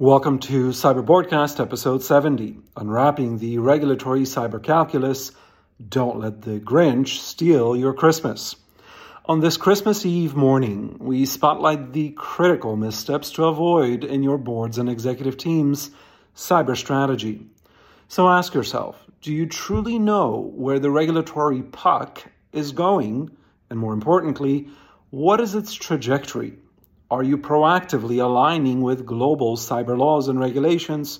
Welcome to CyberBoardCast episode 70, unwrapping the regulatory cyber calculus. Don't let the Grinch steal your Christmas. On this Christmas Eve morning, we spotlight the critical missteps to avoid in your boards and executive teams' cyber strategy. So ask yourself, do you truly know where the regulatory puck is going? And more importantly, what is its trajectory? Are you proactively aligning with global cyber laws and regulations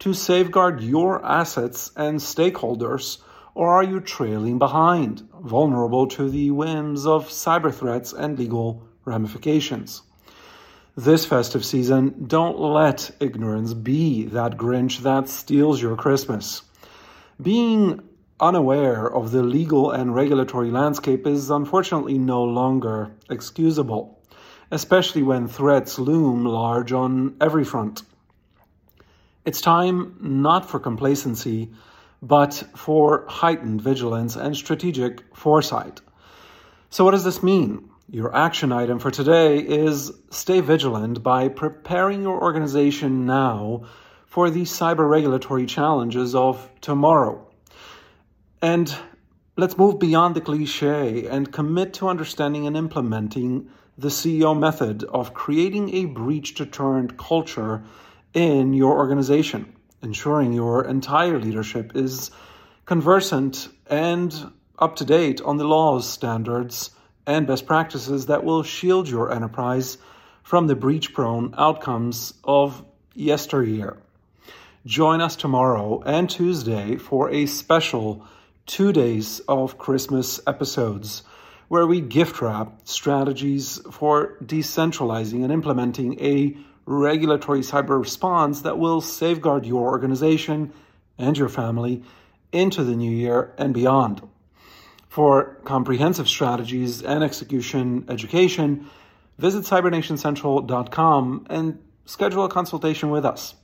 to safeguard your assets and stakeholders, or are you trailing behind, vulnerable to the whims of cyber threats and legal ramifications? This festive season, don't let ignorance be that Grinch that steals your Christmas. Being unaware of the legal and regulatory landscape is unfortunately no longer excusable especially when threats loom large on every front. It's time not for complacency, but for heightened vigilance and strategic foresight. So, what does this mean? Your action item for today is stay vigilant by preparing your organization now for the cyber regulatory challenges of tomorrow. And let's move beyond the cliche and commit to understanding and implementing the CEO method of creating a breach deterrent culture in your organization, ensuring your entire leadership is conversant and up to date on the laws, standards, and best practices that will shield your enterprise from the breach prone outcomes of yesteryear. Join us tomorrow and Tuesday for a special two days of Christmas episodes where we gift wrap strategies for decentralizing and implementing a regulatory cyber response that will safeguard your organization and your family into the new year and beyond. For comprehensive strategies and execution education, visit cybernationcentral.com and schedule a consultation with us.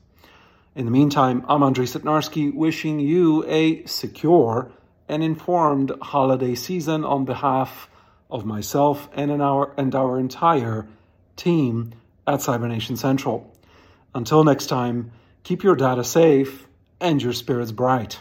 In the meantime, I'm Andrei Sitnarski wishing you a secure and informed holiday season on behalf of myself and our and our entire team at Cybernation Central. Until next time, keep your data safe and your spirits bright.